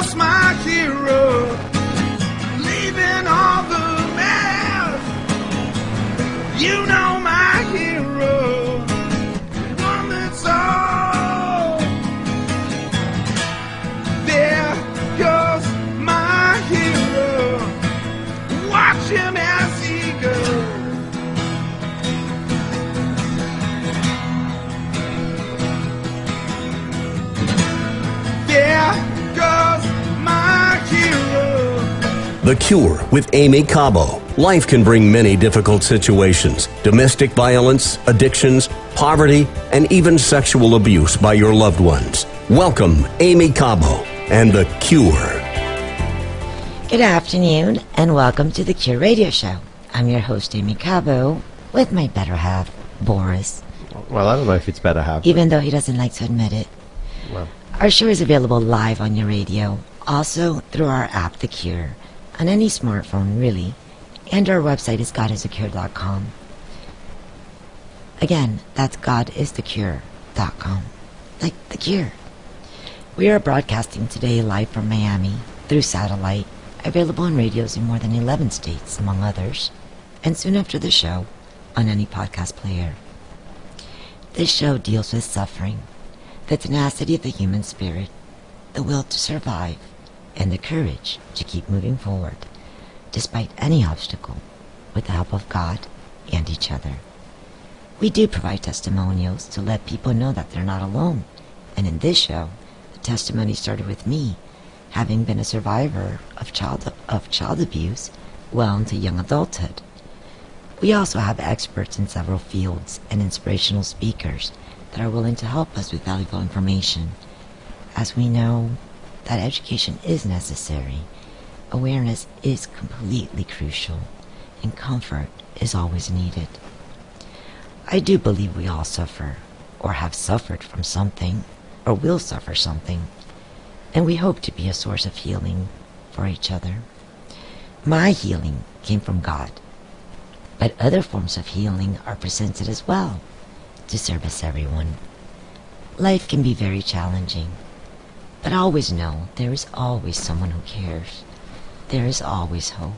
just my Cure with Aimee Cabo. Life can bring many difficult situations domestic violence, addictions, poverty, and even sexual abuse by your loved ones. Welcome, Aimee Cabo and The Cure. Good afternoon, and welcome to the Cure Radio Show. I'm your host, Aimee Cabo, with my better half, Boris, Well, I don't know if it's better half. even though he doesn't like to admit it. Well. Our show is available live on your radio, also through our app, The Cure, on any smartphone, really, and our website is godisthecure.com. Again, that's godisthecure.com. Like The Cure. We are broadcasting today live from Miami through satellite, available on radios in more than 11 states, among others, and soon after the show on any podcast player. This show deals with suffering, the tenacity of the human spirit, the will to survive, and the courage to keep moving forward, despite any obstacle, with the help of God and each other. We do provide testimonials to let people know that they're not alone. And in this show, the testimony started with me, having been a survivor of child of child abuse well into young adulthood. We also have experts in several fields and inspirational speakers that are willing to help us with valuable information. As we know that education is necessary, awareness is completely crucial, and comfort is always needed. I do believe we all suffer, or have suffered from something, or will suffer something, and we hope to be a source of healing for each other. My healing came from God, but other forms of healing are presented as well to service everyone. Life can be very challenging, but always know there is always someone who cares. There is always hope.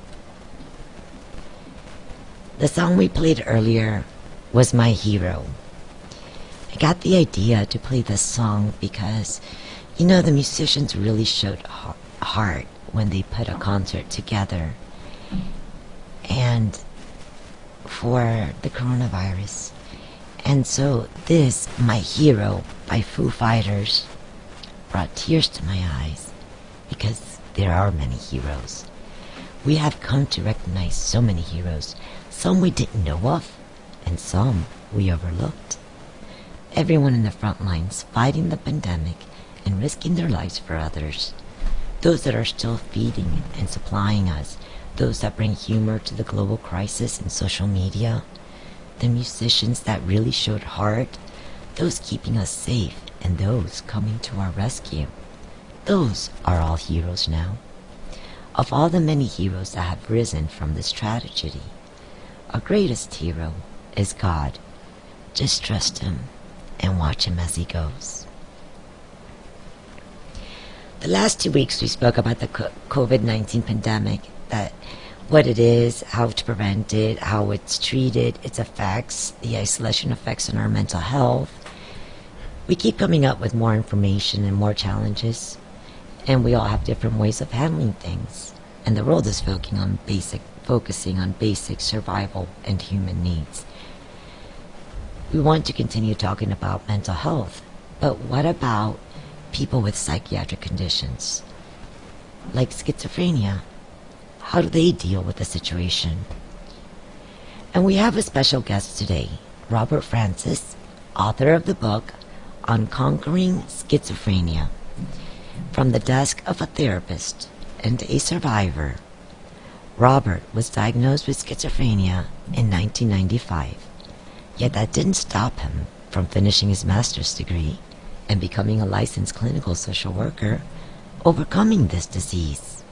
The song we played earlier was My Hero. I got the idea to play this song because, you know, the musicians really showed heart when they put a concert together. And for the coronavirus. And so this, My Hero by Foo Fighters, brought tears to my eyes because there are many heroes. We have come to recognize so many heroes, some we didn't know of, and some we overlooked. Everyone in the front lines fighting the pandemic and risking their lives for others. Those that are still feeding and supplying us, those that bring humor to the global crisis in social media, the musicians that really showed heart, those keeping us safe, and those coming to our rescue. Those are all heroes now. Of all the many heroes that have risen from this tragedy, our greatest hero is God. Just trust Him and watch Him as He goes. The last two weeks we spoke about the COVID 19 pandemic, that what it is, how to prevent it, how it's treated, its effects, the isolation effects on our mental health. We keep coming up with more information and more challenges, and we all have different ways of handling things. And the world is focusing on basic, focusing on basic survival and human needs. We want to continue talking about mental health, but what about people with psychiatric conditions, like schizophrenia? How do they deal with the situation? And we have a special guest today, Robert Francis, author of the book on conquering schizophrenia. From the desk of a therapist and a survivor, Robert was diagnosed with schizophrenia in 1995. Yet that didn't stop him from finishing his master's degree and becoming a licensed clinical social worker, overcoming this disease.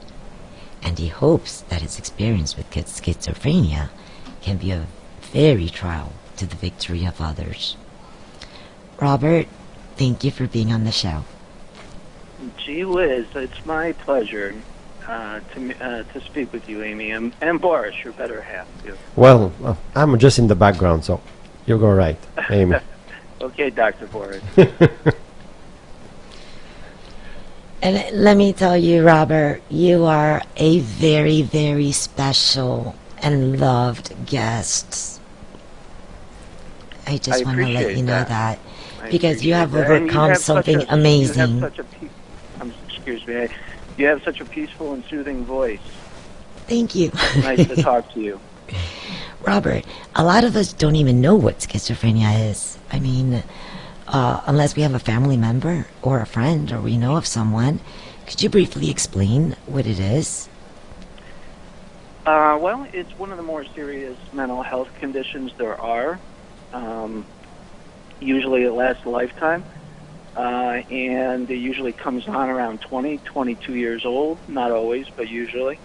And he hopes that his experience with schizophrenia can be a very trial to the victory of others. Robert, thank you for being on the show. Gee whiz, it's my pleasure uh, to uh, to speak with you, Aimee, and, and Boris, your better half. Too. Well, uh, I'm just in the background, so you go right, Aimee. okay, Doctor Boris. And let me tell you, Robert, you are a very, very special and loved guest. I just want to let appreciate you know that. that, I because you have. And you overcome have something a- amazing. Have such a pe- um, excuse me. You have such a peaceful and soothing voice. Thank you. Nice to talk to you. Robert, a lot of us don't even know what schizophrenia is. I mean, uh, unless we have a family member or a friend or we know of someone. Could you briefly explain what it is? Uh, well, it's one of the more serious mental health conditions there are. Um, usually it lasts a lifetime. Uh, and it usually comes on around 20, 22 years old. Not always, but usually.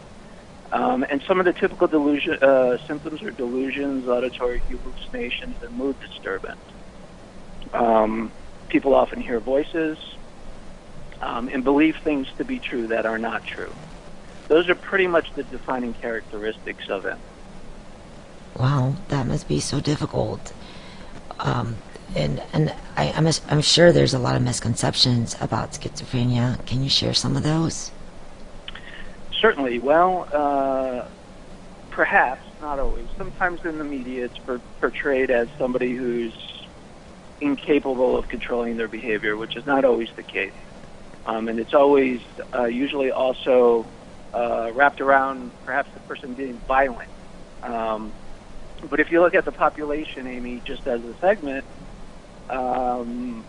Um, and some of the typical delusion, uh, symptoms are delusions, auditory hallucinations, and mood disturbance. Um, people often hear voices um, and believe things to be true that are not true. Those are pretty much the defining characteristics of it. Wow, that must be so difficult. Um, and and I, I'm, I'm sure there's a lot of misconceptions about schizophrenia. Can you share some of those? Certainly. Well, uh, perhaps, not always. Sometimes in the media it's per- portrayed as somebody who's incapable of controlling their behavior, which is not always the case. Um, and it's always uh, usually also uh, wrapped around perhaps the person being violent. Um, but if you look at the population, Aimee, just as a segment, um,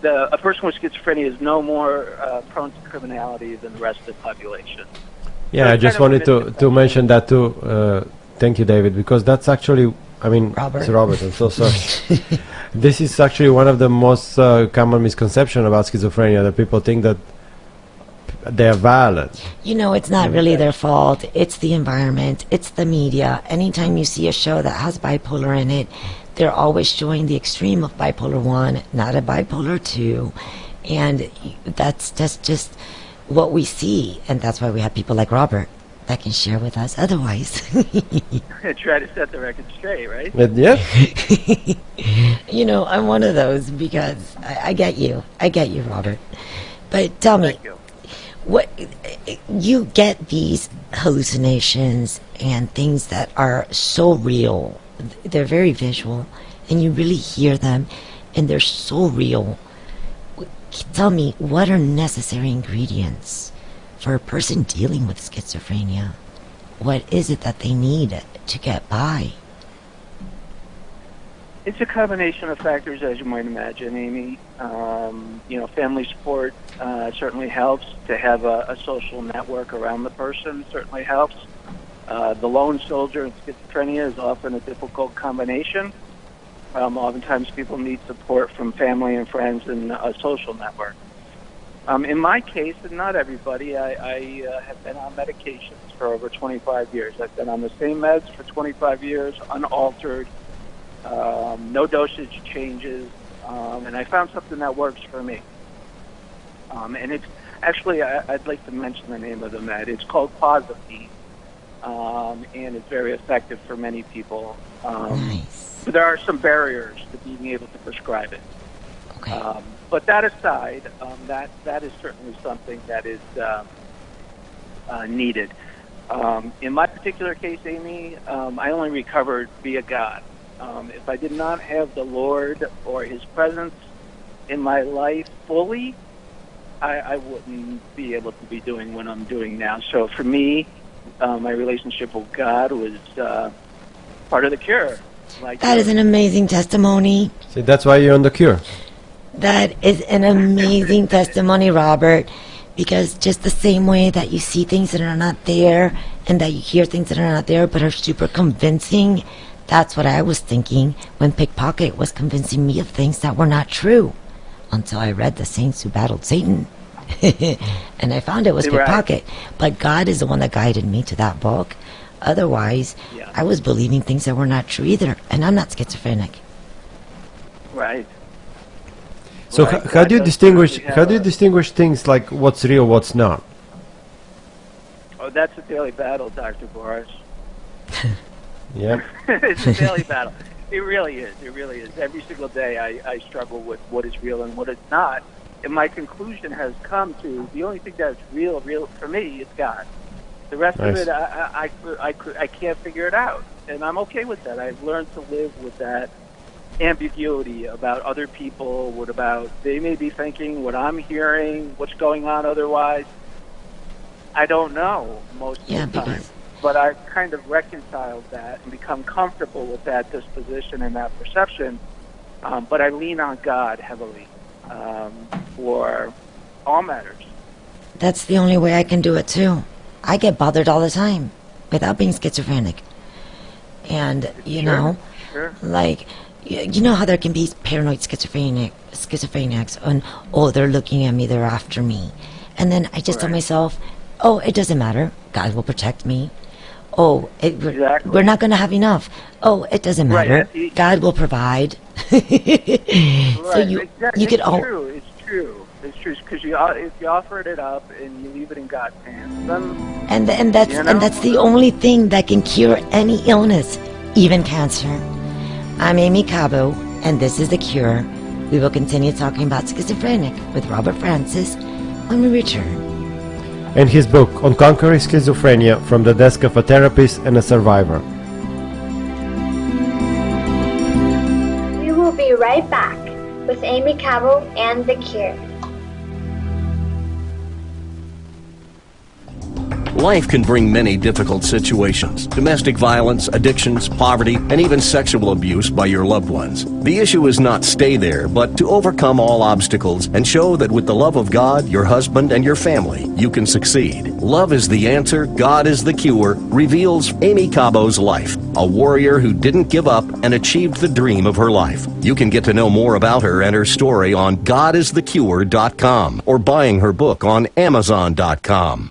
the, a person with schizophrenia is no more uh, prone to criminality than the rest of the population. Yeah, So I just kind of a wanted to, to mention that too. Uh, thank you, David, because that's actually, I mean, Robert. it's Robert, I'm so sorry. this is actually one of the most uh, common misconceptions about schizophrenia that people think that they are violent. You know, it's not really their fault. It's the environment. It's the media. Anytime you see a show that has bipolar in it, they're always showing the extreme of bipolar 1, not a bipolar 2. And that's just, just what we see. And that's why we have people like Robert that can share with us otherwise. Try to set the record straight, right? But yeah, you know, I'm one of those because I, I get you. I get you, Robert. But tell me, you. What you get these hallucinations and things that are so real. They're very visual and you really hear them and they're so real. Tell me what are necessary ingredients for a person dealing with schizophrenia? What is it that they need to get by It's a combination of factors, as you might imagine, Aimee. Um, you know, family support uh, certainly helps. To have a, a social network around the person certainly helps. Uh, the lone soldier in schizophrenia is often a difficult combination. Um, oftentimes, people need support from family and friends and a social network. Um, in my case, and not everybody, I, I uh, have been on medications for over 25 years. I've been on the same meds for 25 years, unaltered um, no dosage changes, um, and I found something that works for me. Um, and it's actually, I, I'd like to mention the name of the med. It's called Clozapine, um, and it's very effective for many people. Um, nice but there are some barriers to being able to prescribe it. okay Um, but that aside, um, that that is certainly something that is um, uh, needed. Um, in my particular case, Aimee, um, I only recovered via God. Um, if I did not have the Lord or His presence in my life fully, I, I wouldn't be able to be doing what I'm doing now. So for me, uh, my relationship with God was uh, part of the cure. Like that is an amazing testimony see, that's why you're on the cure. That is an amazing testimony, Robert. Because just the same way that you see things that are not there and that you hear things that are not there but are super convincing, that's what I was thinking when Pickpocket was convincing me of things that were not true. Until I read The Saints Who Battled Satan. and I found it was Right. Pickpocket. But God is the one that guided me to that book. Otherwise, Yeah. I was believing things that were not true either. And I'm not schizophrenic. Right. So Right, h- how do you distinguish? How do you distinguish things like what's real, what's not? Oh, that's a daily battle, Dr. Boris. Yeah. it's a daily battle. It really is. It really is. Every single day I, I struggle with what is real and what is not. And my conclusion has come to the only thing that's real, real for me is God. The rest of it, I, I, I, I, I can't figure it out. And I'm okay with that. I've learned to live with that ambiguity about other people, what about they may be thinking, what I'm hearing, what's going on otherwise. I don't know most Yeah, of the time because but I've kind of reconciled that and become comfortable with that disposition and that perception. Um, but I lean on God heavily um, for all matters. that's the only way I can do it too. I get bothered all the time without being schizophrenic. And, you Sure. know, Sure. like, you know how there can be paranoid schizophrenic, schizophrenics, and, oh, they're looking at me, they're after me. And then I just tell myself, oh, it doesn't matter. God will protect me. Oh, it, we're, Exactly. we're not going to have enough. Oh, it doesn't matter. the- God will provide. so you, exactly. you could all, true. It's true. It's true because you o- if you offered it up and you leave it in God's hands, then And and that's You know? and that's the only thing that can cure any illness, even cancer. I'm Aimee Cabo, and this is the cure. We will continue talking about schizophrenic with Robert Francis when we return. And his book on conquering schizophrenia from the desk of a therapist and a survivor. We will be right back with Aimee Cabo and The Cure. Life can bring many difficult situations domestic violence, addictions, poverty, and even sexual abuse by your loved ones. The issue is not stay there, but to overcome all obstacles and show that with the love of God, your husband, and your family, you can succeed. Love is the answer, God is the cure, reveals Aimee Cabo's life, a warrior who didn't give up and achieved the dream of her life. You can get to know more about her and her story on godisthecure.com or buying her book on amazon.com.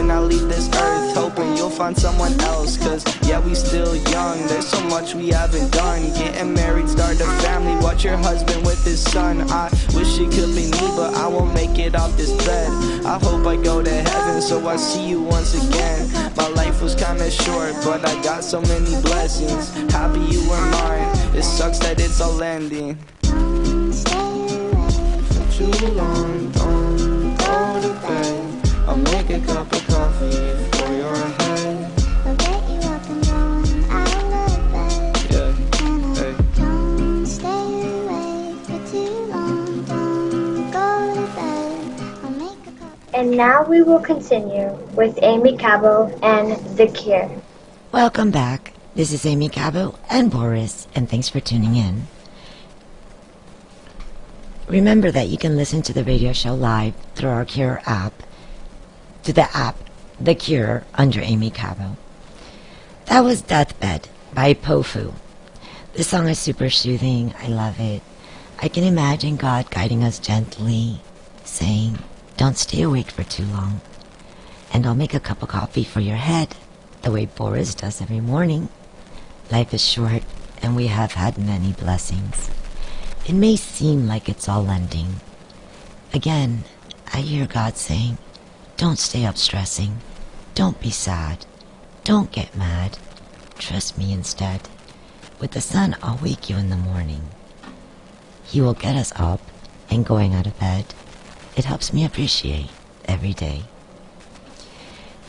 When I leave this earth, hoping you'll find someone else. Cause yeah, we still young, there's so much we haven't done. Getting married, start a family, watch your husband with his son. I wish it could be me, but I won't make it off this bed. I hope I go to heaven, so I see you once again. My life was kinda short, but I got so many blessings. Happy you were mine, it sucks that it's all ending. Too long, don't go to bed. I'll make a cup of and. And now we will continue with Aimee Cabo and The Cure. Welcome back. This is Aimee Cabo and Boris, and thanks for tuning in. Remember that you can listen to the radio show live through our Cure app, to the app, The Cure, under Aimee Cabo. That was Deathbed by Powfu. This song is super soothing. I love it. I can imagine God guiding us gently, saying, Don't stay awake for too long. And I'll make a cup of coffee for your head, the way Boris does every morning. Life is short, and we have had many blessings. It may seem like it's all ending. Again, I hear God saying, Don't stay up stressing. Don't be sad. Don't get mad. Trust me instead. With the sun, I'll wake you in the morning. He will get us up and going out of bed. It helps me appreciate every day.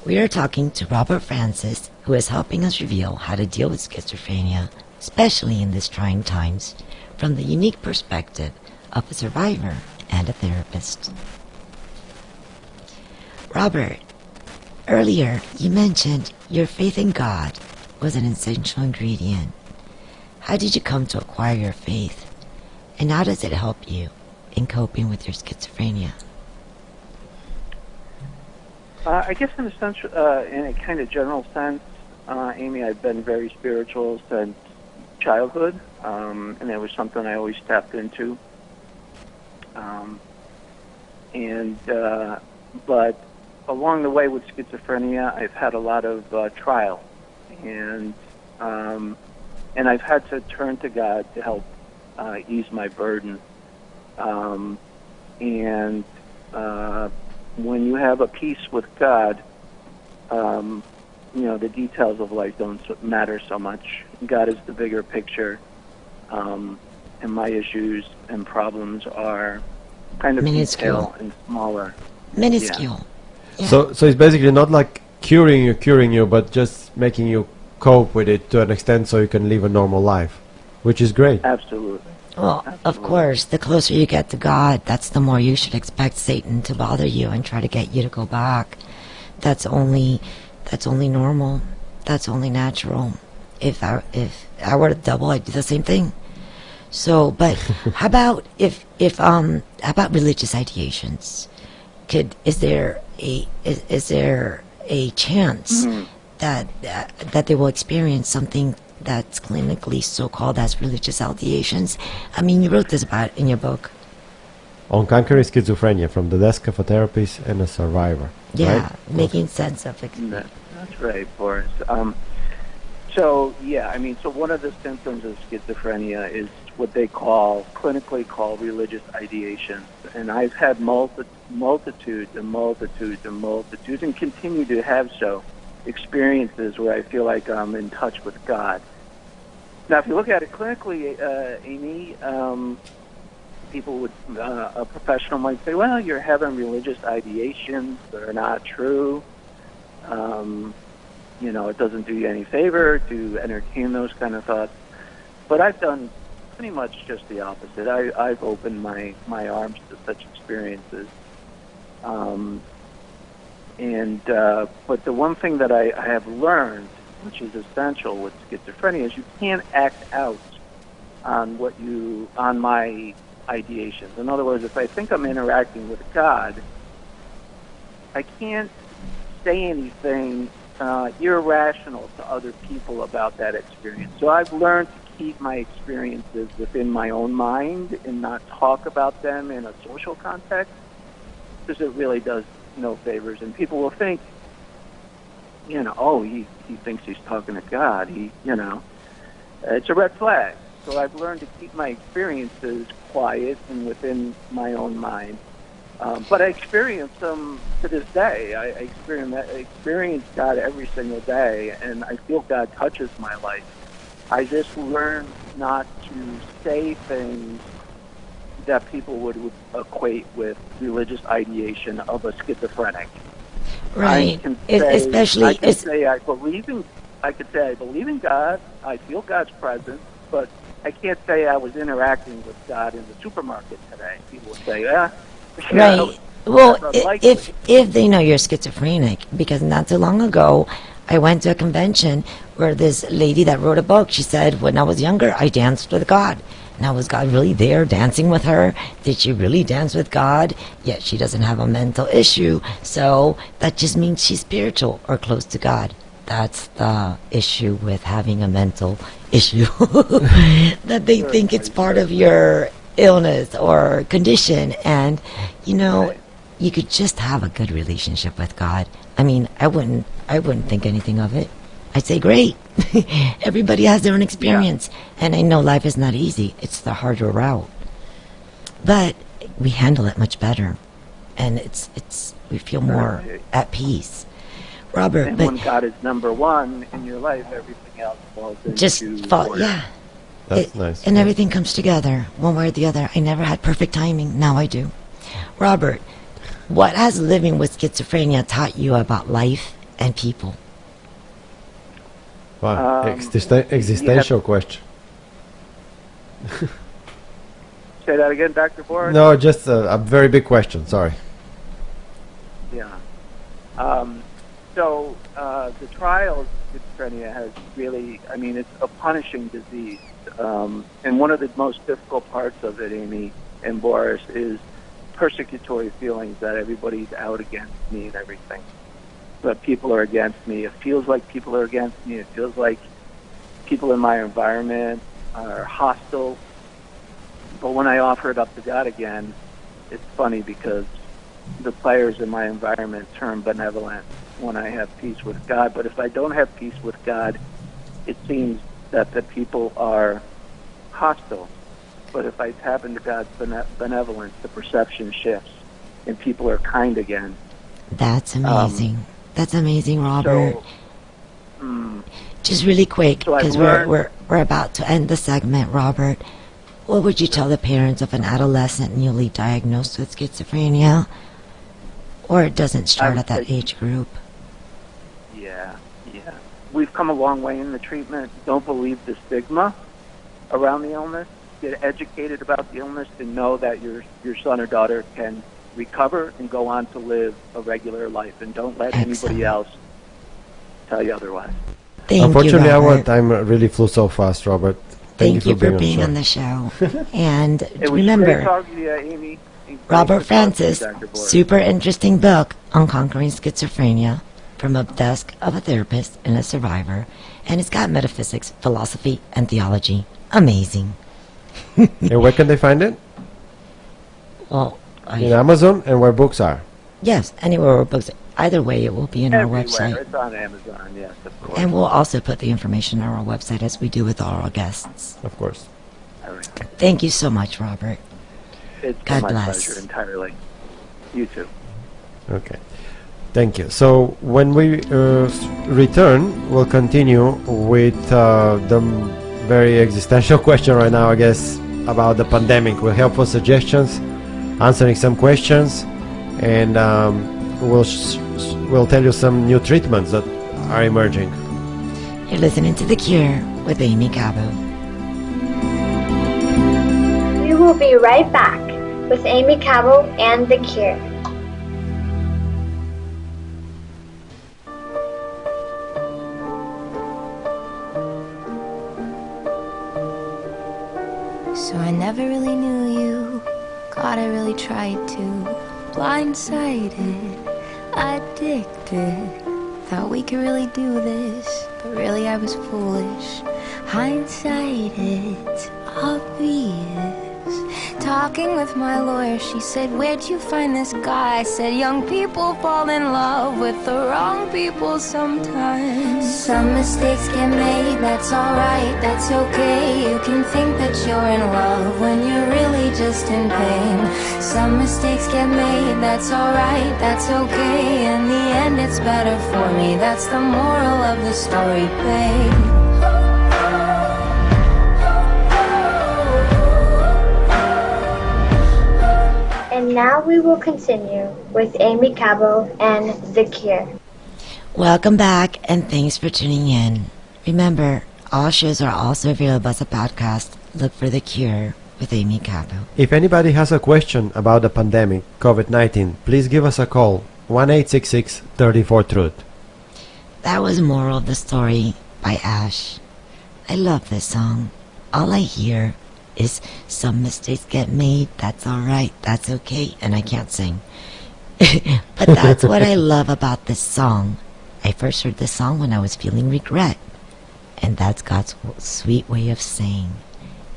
We are talking to Robert Francis, who is helping us reveal how to deal with schizophrenia, especially in these trying times, from the unique perspective of a survivor and a therapist. Robert, earlier you mentioned your faith in God was an essential ingredient. How did you come to acquire your faith? And how does it help you in coping with your schizophrenia? Uh, I guess in a sense, uh, in a kind of general sense, uh, Aimee, I've been very spiritual since childhood, um, and it was something I always tapped into. Um, and uh, but along the way with schizophrenia, I've had a lot of uh, trial, and um, and I've had to turn to God to help uh, ease my burden. Um, and uh, when you have a peace with God, um, you know the details of life don't matter so much. God is the bigger picture, um, and my issues and problems are kind of Minuscule. and smaller. Minuscule. Yeah. So, so it's basically not like curing you, curing you, but just making you cope with it to an extent so you can live a normal life, which is great. Absolutely. Well, of course, the closer you get to God, that's the more you should expect Satan to bother you and try to get you to go back. That's only that's only normal. That's only natural. If I if I were to double, I'd do the same thing. So, but how about if if um how about religious ideations? Could is there a is, is there a chance that, that that they will experience something that's clinically so called as religious ideations? I mean, you wrote this about in your book. On conquering schizophrenia from the desk of a therapist and a survivor. Yeah, right? making sense of it. That, that's right, Boris. Um, so yeah, I mean, so one of the symptoms of schizophrenia is what they call clinically call religious ideation, and I've had multi- multitudes and multitudes and multitudes, and continue to have so experiences where I feel like I'm in touch with God. Now, if you look at it clinically, uh, Aimee, um, people would, uh, a professional might say, well, you're having religious ideations that are not true. Um, you know, it doesn't do you any favor to entertain those kind of thoughts. But I've done pretty much just the opposite. I, I've opened my, my arms to such experiences. Um, and uh, but the one thing that I, I have learned, which is essential with schizophrenia, is you can't act out on what you on my ideations. In other words, if I think I'm interacting with God, I can't say anything uh, irrational to other people about that experience. So I've learned to keep my experiences within my own mind and not talk about them in a social context because it really does no favors. And people will think, you know, oh, he, he thinks he's talking to God. He, you know, it's a red flag. So I've learned to keep my experiences quiet and within my own mind. Um, but I experience them to this day. I, I experience, experience God every single day, and I feel God touches my life. I just learned not to say things that people would, would equate with religious ideation of a schizophrenic. Right. I can say, especially, I can say I believe in. I could say I believe in God. I feel God's presence, but I can't say I was interacting with God in the supermarket today. People would say, "Ah, know, Right. Well, that's i- unlikely." if if they know you're schizophrenic, because not too long ago, I went to a convention where this lady that wrote a book, she said, when I was younger, I danced with God. Now, was God really there dancing with her? Did she really dance with God? Yet she doesn't have a mental issue, so that just means she's spiritual or close to God. That's the issue with having a mental issue. that they think it's part of your illness or condition. And, you know, you could just have a good relationship with God. I mean, I wouldn't, I wouldn't think anything of it. I'd say, great. Everybody has their own experience. And I know life is not easy. It's the harder route. But we handle it much better. And it's, it's, we feel more at peace. Robert, and but when God is number one in your life, everything else falls into just fall, order. yeah. That's It- nice. And everything comes together one way or the other. I never had perfect timing. Now I do. Robert, what has living with schizophrenia taught you about life and people? Wow. Um, Existen- existential question. Say that again, Dr. Boris. No, just a, a very big question. Sorry. Yeah. Um, so uh, the trial of schizophrenia has really, I mean, it's a punishing disease. Um, and one of the most difficult parts of it, Aimee, and Boris is persecutory feelings that everybody's out against me and everything. That people are against me. It feels like people are against me. It feels like people in my environment are hostile. But when I offer it up to God again, it's funny because the players in my environment turn benevolent when I have peace with God. But if I don't have peace with God, it seems that the people are hostile. But if I tap into God's benevolence, the perception shifts and people are kind again. That's amazing. Um, That's amazing, Robert. So, mm, Just really quick, So because we're, we're, we're about to end the segment, Robert. What would you tell the parents of an adolescent newly diagnosed with schizophrenia? Or it doesn't start at that age group? yeah, yeah. We've come a long way in the treatment. Don't believe the stigma around the illness. Get educated about the illness and know that your your son or daughter can recover and go on to live a regular life. And don't let Excellent. anybody else tell you otherwise. Thank Unfortunately, you, our Robert. time really flew so fast, Robert. Thank, you for on being the on the show. and It was great remember, talking to you, Aimee. Robert to talk to you, Francis, super interesting book on conquering schizophrenia from a desk of a therapist and a survivor. And it's got metaphysics, philosophy, and theology. Amazing. and where can they find it? Well, I, In Amazon and where books are. yes, anywhere where books. Either way, it will be in our Everywhere. website. It's on Amazon, yes, of course. And we'll also put the information on our website as we do with all our guests. Of course. All right. Thank you so much, Robert. It's been God my bless. pleasure entirely. You too. Okay. Thank you. So when we uh, return, we'll continue with uh, the m- very existential question right now, I guess, about the pandemic. We'll With helpful suggestions, answering some questions, and um, we'll sh- we'll tell you some new treatments that are emerging. You're listening to The Cure with Aimee Cabo. We will be right back with Aimee Cabo and The Cure. So I never really knew you. God, I really tried to. Blindsided, addicted. Thought we could really do this, but really I was foolish. Hindsight, it's obvious. Talking with my lawyer, she said, Where'd you find this guy? I said, Young people fall in love with the wrong people sometimes. Some mistakes get made, that's alright, that's okay. You can think that you're in love when you're really just in pain. Some mistakes get made, that's alright, that's okay. In the end, it's better for me. That's the moral of the story, babe. And now we will continue with Aimee Cabo and The Cure. Welcome back and thanks for tuning in. Remember, all shows are also available as a podcast. Look for The Cure with Aimee Cabo. If anybody has a question about the pandemic, COVID-19, please give us a call. 1-866-34-TRUTH. That was Moral of the Story by Ashe. I love this song. All I hear is some mistakes get made, that's alright, that's okay, and I can't sing. but that's what I love about this song. I first heard this song when I was feeling regret. And that's God's sweet way of saying,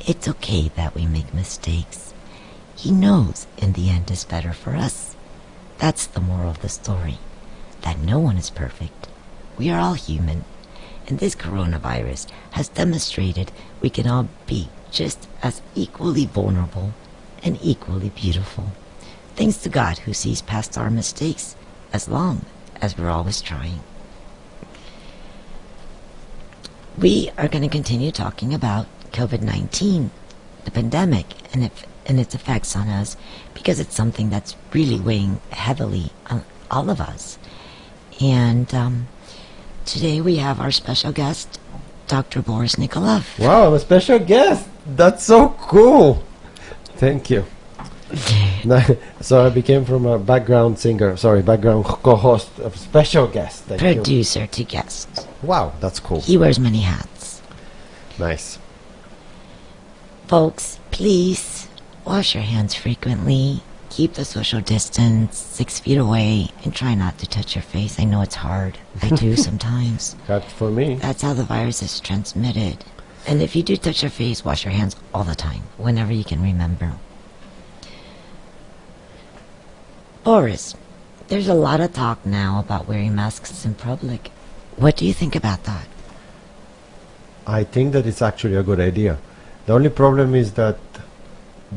it's okay that we make mistakes. He knows in the end is better for us. That's the moral of the story. That no one is perfect. We are all human. And this coronavirus has demonstrated we can all be just as equally vulnerable and equally beautiful. Thanks to God who sees past our mistakes as long as we're always trying. We are going to continue talking about COVID 19, the pandemic, and, if, and its effects on us because it's something that's really weighing heavily on all of us. And um, today we have our special guest, Dr. Boris Nikolov. Wow, I'm a special guest. That's so cool. Thank you. so I became from a background singer, sorry, background co-host, of special guest. Thank you. Producer to guest. Wow, that's cool. He wears many hats. Nice. Folks, please wash your hands frequently. Keep the social distance six feet away and try not to touch your face. I know it's hard. I do sometimes. That for me. That's how the virus is transmitted. And if you do touch your face, wash your hands all the time, whenever you can remember. Boris, there's a lot of talk now about wearing masks in public. What do you think about that? I think that it's actually a good idea. The only problem is that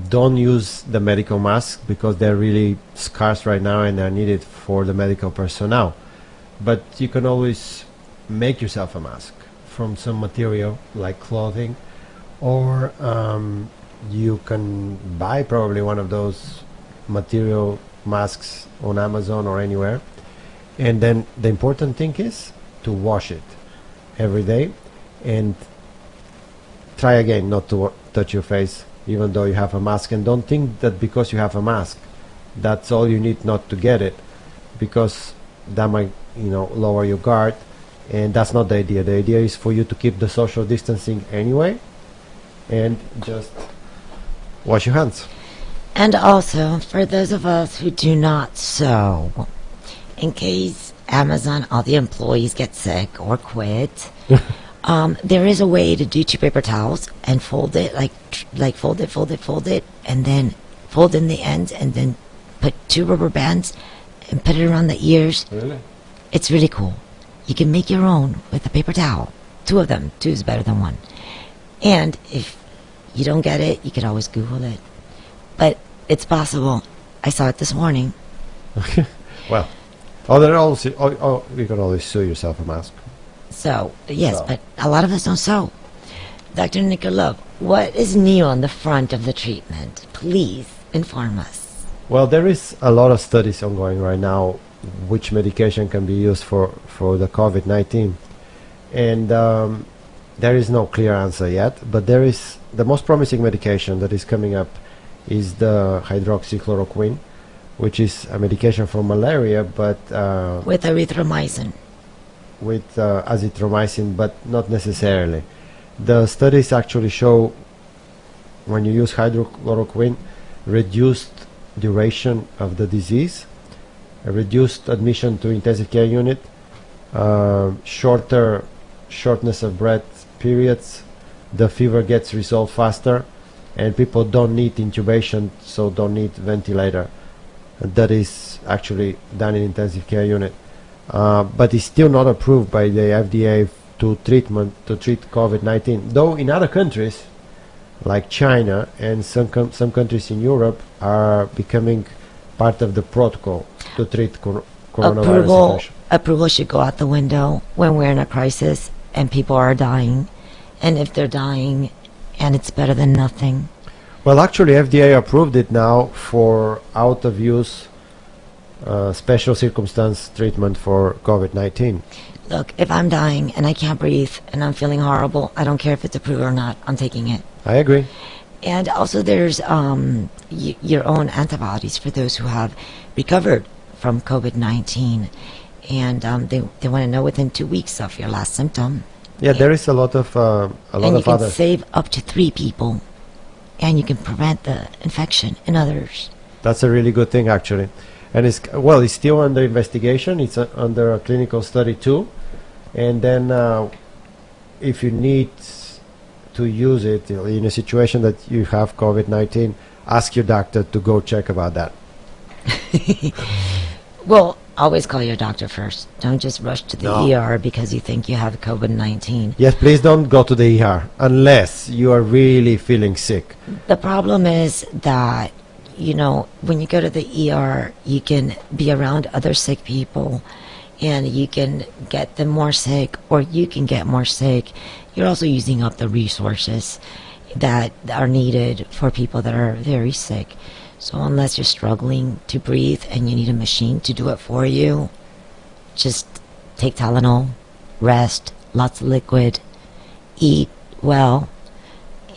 don't use the medical masks because they're really scarce right now and they're needed for the medical personnel. But you can always make yourself a mask from some material like clothing, or um, you can buy probably one of those material masks on Amazon or anywhere. And then the important thing is to wash it every day and try again not to touch your face even though you have a mask and don't think that because you have a mask that's all you need not to get it because that might you know lower your guard and that's not the idea the idea is for you to keep the social distancing anyway and just wash your hands And also, for those of us who do not sew, in case Amazon, all the employees get sick or quit, um, there is a way to do two paper towels and fold it, like tr- like fold it, fold it, fold it, and then fold in the ends, and then put two rubber bands and put it around the ears. really It's really cool. You can make your own with a paper towel. Two of them. Two is better than one. And if you don't get it, you could always Google it. But it's possible. I saw it this morning. Okay. well oh there are also oh, oh you can always sew yourself a mask So, yes, So. but a lot of us don't sew. Dr. Nikolov, what is new on the front of the treatment? Please inform us. Well, there is a lot of studies ongoing right now which medication can be used for, for the COVID 19. And um, there is no clear answer yet, but there is the most promising medication that is coming up is the hydroxychloroquine, which is a medication for malaria, but uh, With erythromycin. with uh, azithromycin, but not necessarily. The studies actually show when you use hydrochloroquine, reduced duration of the disease, reduced admission to intensive care unit, uh, shorter shortness of breath periods, the fever gets resolved faster, and people don't need intubation, so don't need ventilator. That is actually done in intensive care unit uh, but it's still not approved by the FDA to treatment to treat COVID-19. Though in other countries, like China and some com- some countries in Europe, are becoming part of the protocol to treat cor- coronavirus Approval, infection. approval should go out the window when we're in a crisis and people are dying. And if they're dying and it's better than nothing, Well, actually, FDA approved it now for out of use uh, special circumstance treatment for COVID-19. look, if I'm dying and I can't breathe and I'm feeling horrible, I don't care if it's approved or not, I'm taking it. I agree. And also, there's um, y- your own antibodies for those who have recovered from COVID 19. And um, they, they want to know within two weeks of your last symptom. Yeah, there is a lot of uh, a lot and you of can save up to three people. And you can prevent the infection in others. That's a really good thing, actually. And it's well, it's still under investigation. It's uh, under a clinical study too. And then, uh, if you need to use it in a situation that you have COVID nineteen, ask your doctor to go check about that. Well, always call your doctor first. Don't just rush to the No. ER because you think you have COVID 19. Yes, please don't go to the ER unless you are really feeling sick. The problem is that, you know, when you go to the ER, you can be around other sick people and you can get them more sick or you can get more sick. You're also using up the resources that are needed for people that are very sick. So unless you're struggling to breathe and you need a machine to do it for you, just take Tylenol, rest, lots of liquid, eat well,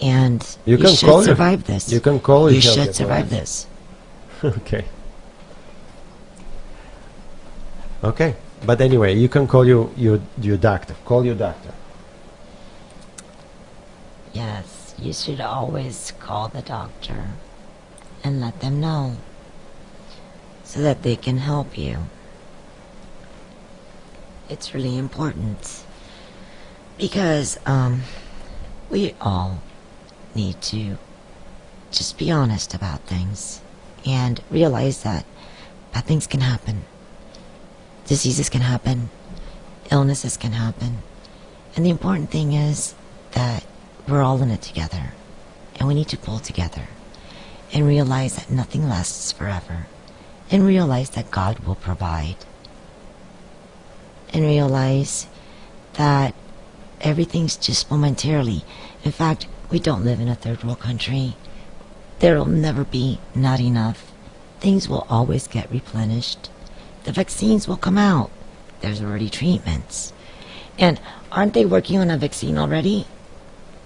and You you, can should your- survive this. you can call You your should survive this. okay. Okay. But anyway, you can call your, your your doctor. Call your doctor. Yes, you should always call the doctor. and let them know so that they can help you. It's really important because um, we all need to just be honest about things and realize that bad things can happen, diseases can happen, illnesses can happen. And the important thing is that we're all in it together and we need to pull together and realize that nothing lasts forever and realize that God will provide and realize that everything's just momentarily. In fact, we don't live in a third world country. There'll never be not enough. Things will always get replenished. The vaccines will come out. There's already treatments. And aren't they working on a vaccine already?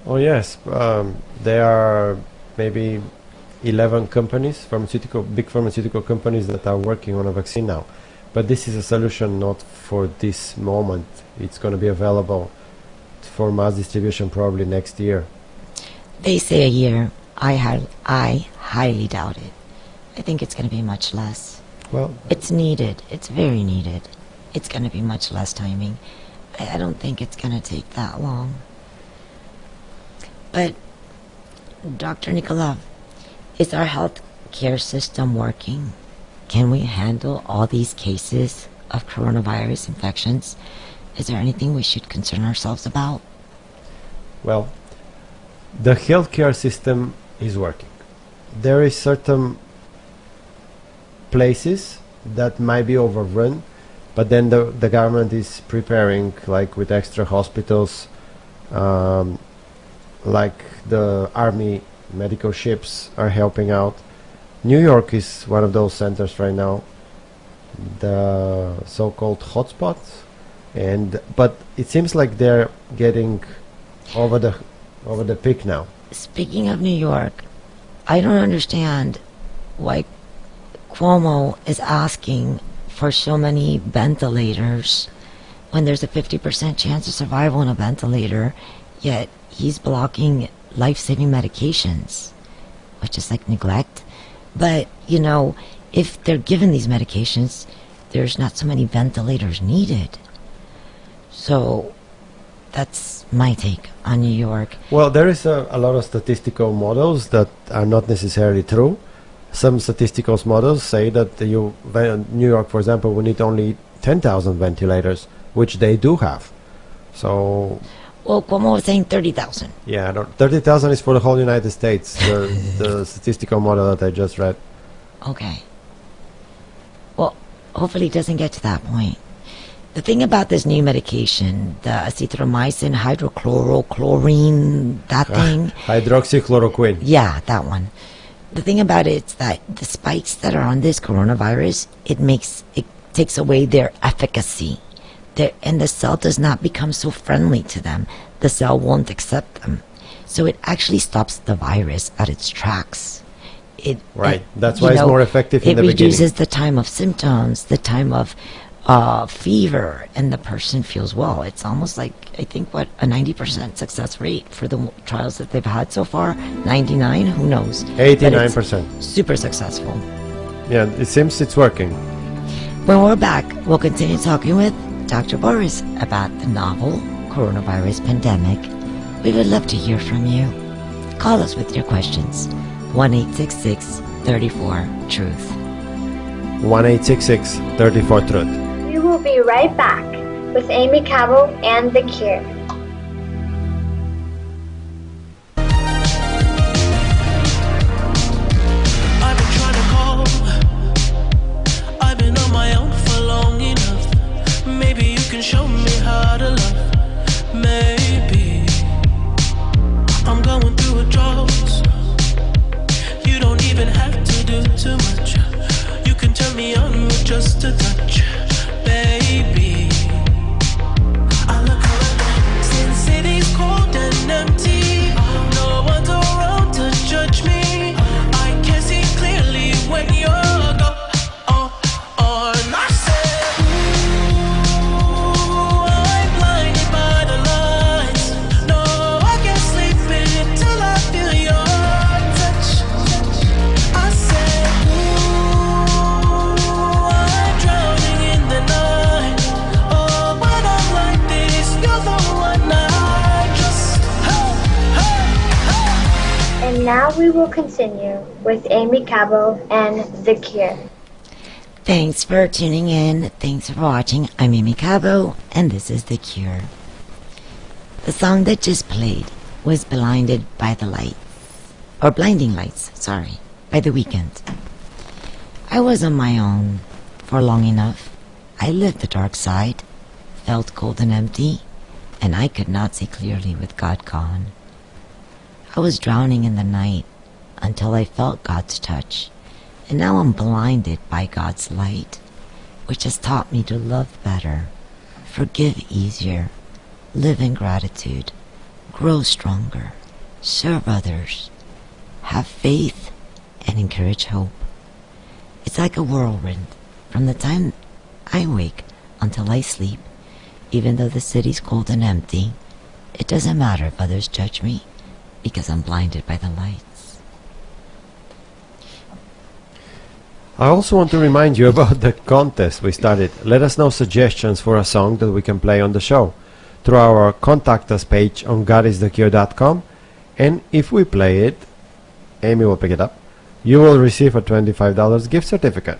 Oh yes, um, there are maybe 11 companies, pharmaceutical, big pharmaceutical companies that are working on a vaccine now. But this is a solution not for this moment. It's going to be available for mass distribution probably next year. They say a year. I, hi- I highly doubt it. I think it's going to be much less. Well, It's needed. It's very needed. It's going to be much less timing. I, I don't think it's going to take that long. But, Dr. Nikolov, is our health care system working? Can we handle all these cases of coronavirus infections? Is there anything we should concern ourselves about? well, the healthcare system is working. There is certain places that might be overrun, but then the the government is preparing, like with extra hospitals, um, like the army medical ships are helping out. New York is one of those centers right now, the so-called hotspots, and but it seems like they're getting over the over the peak now. Speaking of New York, I don't understand why Cuomo is asking for so many ventilators when there's a 50% chance of survival in a ventilator, yet he's blocking life saving medications, which is like neglect. But, you know, if they're given these medications, there's not so many ventilators needed. So, that's my take on New York. Well, there is a, a lot of statistical models that are not necessarily true. Some statistical models say that you, New York, for example, will need only 10,000 ventilators, which they do have. So, Well, Cuomo was saying 30,000. yeah, 30,000 is for the whole United States, the, the statistical model that I just read. Okay. Well, hopefully it doesn't get to that point. The thing about this new medication, the azithromycin, hydrochlorochlorine, that ah, thing, Hydroxychloroquine. yeah, that one. The thing about it is that the spikes that are on this coronavirus, it makes it takes away their efficacy. And the cell does not become so friendly to them. The cell won't accept them. So it actually stops the virus at its tracks. It, Right. it- That's why it's more effective in it the beginning. reduces the time of symptoms, the time of uh, fever, and the person feels well. It's almost like I think what a ninety percent success rate for the trials that they've had so far. Ninety nine, who knows? But it's 89%. Super successful. Yeah, it seems it's working. When we're back, we'll continue talking with Dr. Boris about the novel coronavirus pandemic. We would love to hear from you. Call us with your questions. 1 34 Truth. 1866 34 Truth. We will be right back with Aimee Cabo and The Cure. Can show me how to love. Maybe I'm going through a drought. With Aimee Cabo and The Cure. Thanks for tuning in. Thanks for watching. I'm Aimee Cabo, and this is The Cure. The song that just played was Blinded by the Lights. Or Blinding Lights, sorry, by The Weeknd. I was on my own for long enough. I lived the dark side, felt cold and empty, and I could not see clearly with God gone. I was drowning in the night until I felt God's touch, and now I'm blinded by God's light, which has taught me to love better, forgive easier, live in gratitude, grow stronger, serve others, have faith, and encourage hope. It's like a whirlwind from the time I wake until I sleep. Even though the city's cold and empty, it doesn't matter if others judge me because I'm blinded by the lights. I also want to remind you about the contest we started. Let us know suggestions for a song that we can play on the show through our contact us page on godisthecure.com. And if we play it, Aimee will pick it up. You will receive a $25 gift certificate.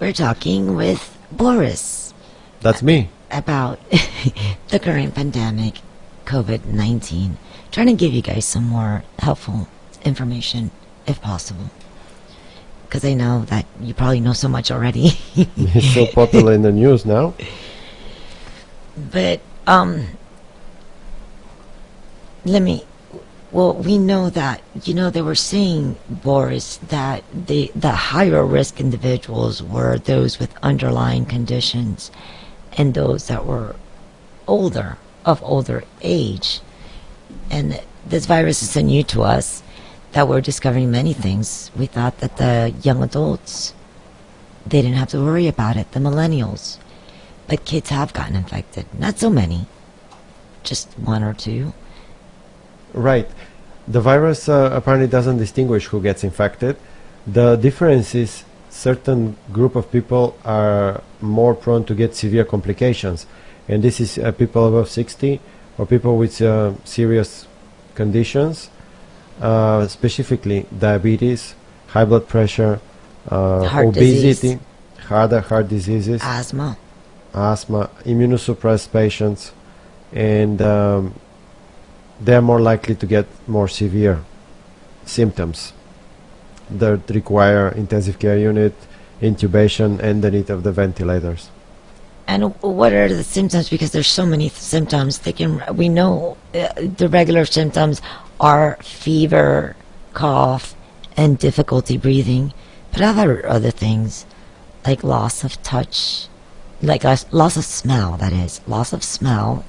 We're talking with Boris That's me. about the current pandemic, COVID 19. Trying to give you guys some more helpful information if possible. Because I know that you probably know so much already. It's so popular in the news now. But um let me well we know that you know they were saying Boris that the the higher risk individuals were those with underlying conditions and those that were older of older age and this virus is so new to us that we're discovering many things we thought that the young adults they didn't have to worry about it the millennials but kids have gotten infected. Not so many, just one or two. Right. The virus uh, apparently doesn't distinguish who gets infected. The difference is certain group of people are more prone to get severe complications, and this is uh, people above 60 or people with uh, serious conditions, uh, specifically diabetes, high blood pressure, uh, Heart obesity, disease. heart heart diseases, Asthma. asthma, immunosuppressed patients, and um, they're more likely to get more severe symptoms that require intensive care unit, intubation, and the need of the ventilators. And what are the symptoms? Because there's so many th- symptoms. They can. We know uh, the regular symptoms are fever, cough, and difficulty breathing. But other other things, like loss of touch, like loss, of smell. That is loss of smell.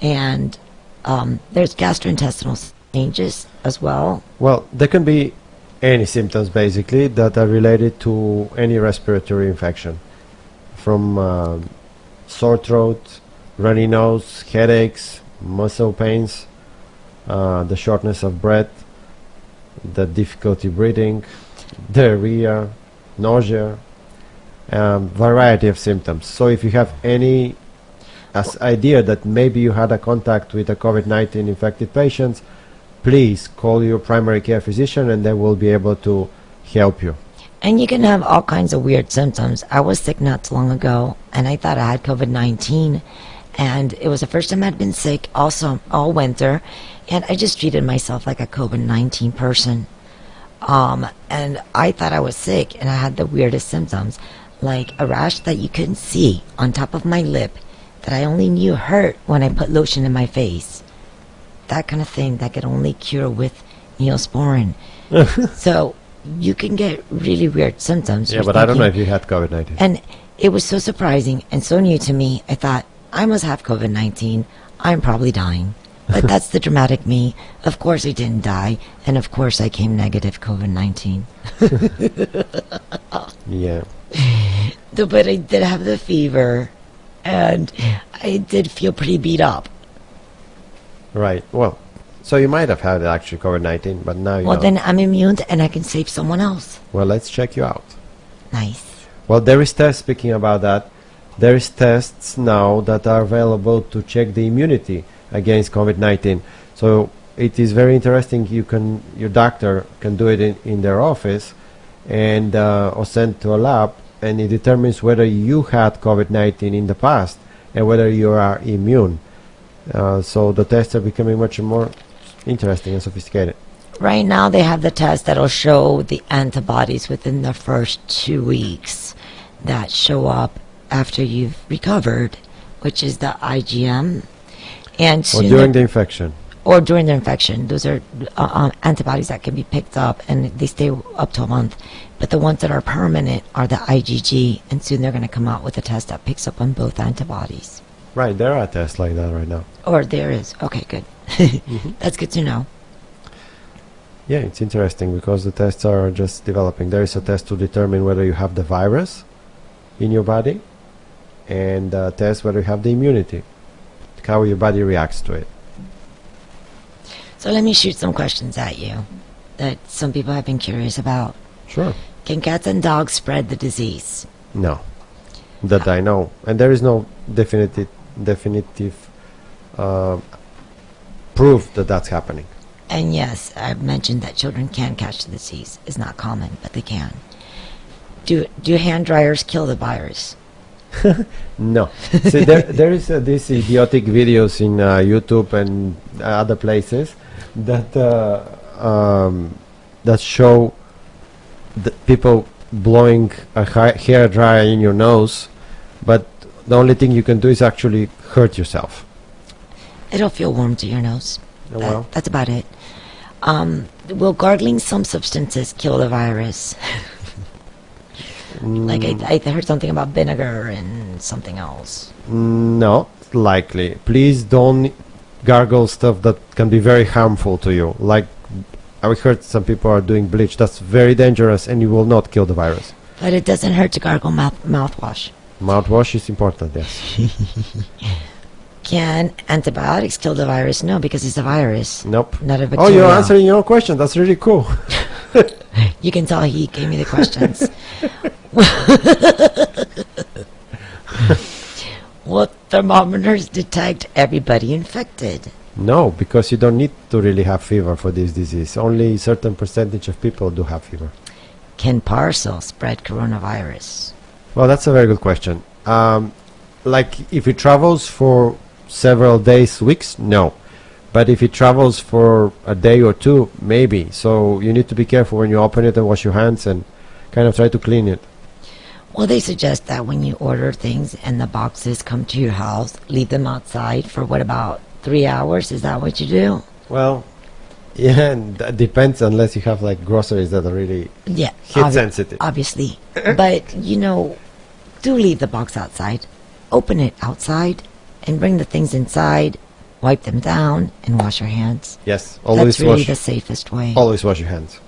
And um, there's gastrointestinal changes as well. Well, there can be any symptoms basically that are related to any respiratory infection, from um sore throat, runny nose, headaches, muscle pains, uh, the shortness of breath, the difficulty breathing, diarrhea, nausea, um, variety of symptoms. So if you have any as idea that maybe you had a contact with a COVID-19 infected patient, please call your primary care physician and they will be able to help you. And you can have all kinds of weird symptoms. I was sick not too long ago, and I thought I had COVID 19. And it was the first time I'd been sick, also all winter. And I just treated myself like a COVID 19 person. Um, and I thought I was sick, and I had the weirdest symptoms like a rash that you couldn't see on top of my lip that I only knew hurt when I put lotion in my face. That kind of thing that could only cure with neosporin. so you can get really weird symptoms. Yeah, but I don't know if you had COVID-19. and it was so surprising and so new to me. I thought, I must have COVID 19. I'm probably dying. But that's the dramatic me. Of course, I didn't die. And of course, I came negative COVID 19. yeah. But I did have the fever. And I did feel pretty beat up. Right. Well, so you might have had actually COVID-19, but now you Well, then I'm immune and I can save someone else. Well, let's check you out. Nice. Well, there is tests, speaking about that, there is tests now that are available to check the immunity against COVID-19. So it is very interesting. You can your doctor can do it in, in their office, and uh, or send to a lab, and it determines whether you had COVID-19 in the past and whether you are immune. Uh, so the tests are becoming much more interesting and sophisticated. Right now, they have the test that'll show the antibodies within the first two weeks that show up after you've recovered, which is the IgM. And Or during the- infection. or during the infection. Those are uh, um, antibodies that can be picked up and they stay up to a month. But the ones that are permanent are the IgG, and soon they're going to come out with a test that picks up on both antibodies. Right, there are tests like that right now. Or there is. Okay, good. That's good to know. Yeah, it's interesting because the tests are just developing. There is a test to determine whether you have the virus in your body, and a test whether you have the immunity, how your body reacts to it. So let me shoot some questions at you that some people have been curious about. Sure. Can cats and dogs spread the disease? No, that I know, and there is no definitive definitive uh, proof that that's happening. And yes, I've mentioned that children can catch the disease. It's not common, but they can. Do do hand dryers kill the virus? No. See, there, there is uh, these idiotic videos in uh, YouTube and other places that uh, um, that show the people blowing a hair dryer in your nose, but the only thing you can do is actually hurt yourself. It'll feel warm to your nose. Oh, That- well. that's about it. Um, will gargling some substances kill the virus? like Mm. I, I heard something about vinegar and something else. No, likely. Please don't gargle stuff that can be very harmful to you. Like I heard some people are doing bleach. That's very dangerous, and you will not kill the virus. But it doesn't hurt to gargle mouth mouthwash. Mouthwash is important. Yes. Can antibiotics kill the virus? No, because it's a virus. Nope. Not a Oh, you're answering your own question. That's really cool. You can tell he gave me the questions. Will thermometers detect everybody infected? No, because you don't need to really have fever for this disease. Only certain percentage of people do have fever. Can parcel spread coronavirus? Well, that's a very good question. Um, like if it travels for several days, weeks, no. But if it travels for a day or two, maybe. So you need to be careful when you open it and wash your hands and kind of try to clean it. Well, they suggest that when you order things and the boxes come to your house, leave them outside for what about three hours? Is that what you do? Well, yeah, and that depends unless you have like groceries that are really Yeah, heat obvi- sensitive. Obviously, but you know, do leave the box outside. Open it outside and bring the things inside. Wipe them down and wash your hands. Yes, always That's really wash. the safest way. Always wash your hands.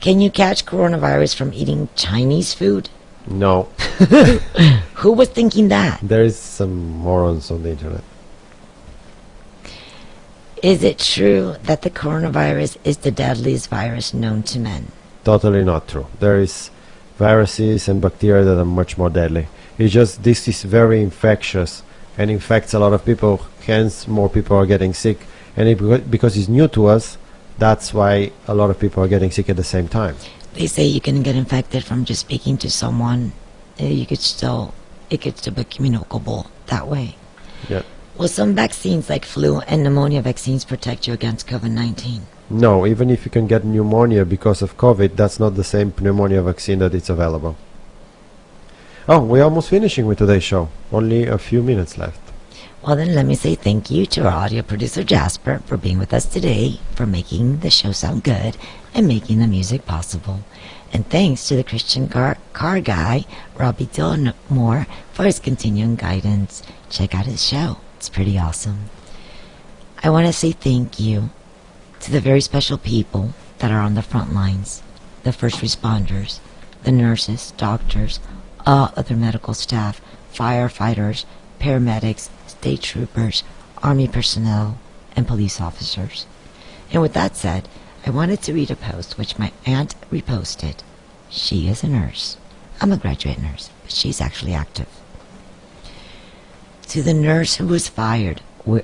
Can you catch coronavirus from eating Chinese food? No, Who was thinking that? there is some morons on the internet. Is it true that the coronavirus is the deadliest virus known to men? Totally not true. There is viruses and bacteria that are much more deadly. It's just this is very infectious and infects a lot of people. Hence, more people are getting sick. And it, because it's new to us, that's why a lot of people are getting sick at the same time. They say you can get infected from just speaking to someone. Uh, You could still, it could still be communicable that way. Yeah. Well, some vaccines like flu and pneumonia vaccines protect you against COVID-19. No, even if you can get pneumonia because of COVID, that's not the same pneumonia vaccine that it's available. Oh, we're almost finishing with today's show. Only a few minutes left. Well, then let me say thank you to our audio producer Jasper for being with us today, for making the show sound good, and making the music possible. And thanks to the Christian car, car guy, Robby Dilmore, for his continuing guidance. Check out his show. It's pretty awesome. I want to say thank you to the very special people that are on the front lines, the first responders, the nurses, doctors, all other medical staff, firefighters, paramedics, state troopers, army personnel, and police officers. And with that said, I wanted to read a post which my aunt reposted. She is a nurse. I'm a graduate nurse, but she's actually active. To the nurse who was fired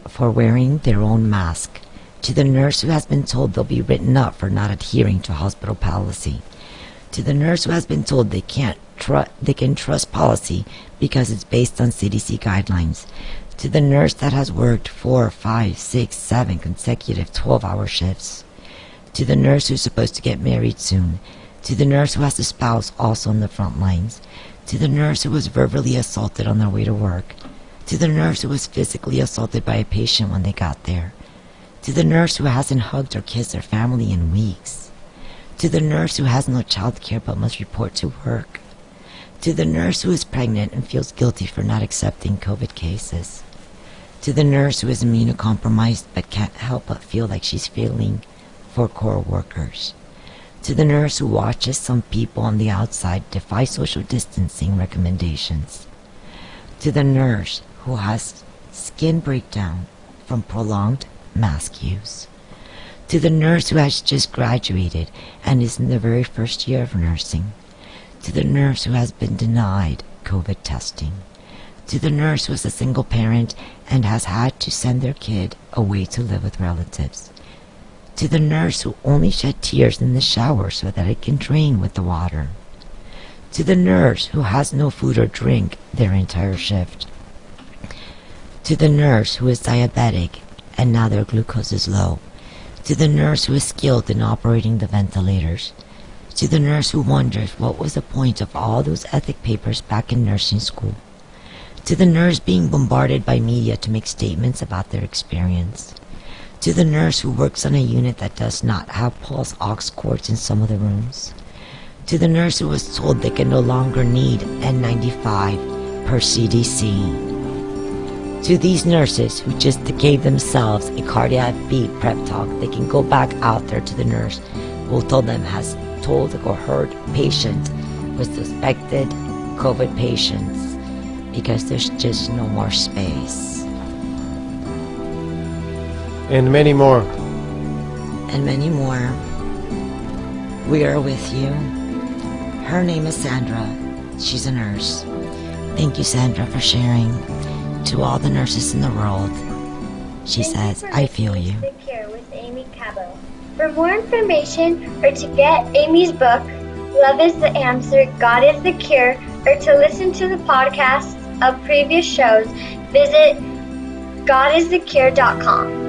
for wearing their own mask, To the nurse who has been told they'll be written up for not adhering to hospital policy. To the nurse who has been told they can't tru- they can trust policy because it's based on CDC guidelines. To the nurse that has worked four, five, six, seven consecutive 12 hour shifts. To the nurse who's supposed to get married soon. To the nurse who has a spouse also on the front lines. To the nurse who was verbally assaulted on their way to work. To the nurse who was physically assaulted by a patient when they got there. To the nurse who hasn't hugged or kissed their family in weeks. To the nurse who has no child care but must report to work. To the nurse who is pregnant and feels guilty for not accepting COVID cases. To the nurse who is immunocompromised but can't help but feel like she's failing for core workers. To the nurse who watches some people on the outside defy social distancing recommendations. To the nurse who has skin breakdown from prolonged mask use. To the nurse who has just graduated and is in the very first year of nursing. To the nurse who has been denied COVID testing. To the nurse who is a single parent and has had to send their kid away to live with relatives. To the nurse who only shed tears in the shower so that it can drain with the water. To the nurse who has no food or drink their entire shift. To the nurse who is diabetic and now their glucose is low. To the nurse who is skilled in operating the ventilators. To the nurse who wonders what was the point of all those ethic papers back in nursing school. To the nurse being bombarded by media to make statements about their experience. To the nurse who works on a unit that does not have pulse ox cords in some of the rooms. To the nurse who was told they can no longer need N95 per CDC. To these nurses who just gave themselves a cardiac beat prep talk, they can go back out there to the nurse who told them has told or heard patient with suspected COVID patients because there's just no more space. And many more. And many more. We are with you. Her name is Sandra. She's a nurse. Thank you, Sandra, for sharing. To all the nurses in the world, she says, I feel you. The Cure with Aimee Cabo. For more information or to get Aimee's book, Love is the Answer, God is the Cure, or to listen to the podcasts of previous shows, visit godisthecure.com.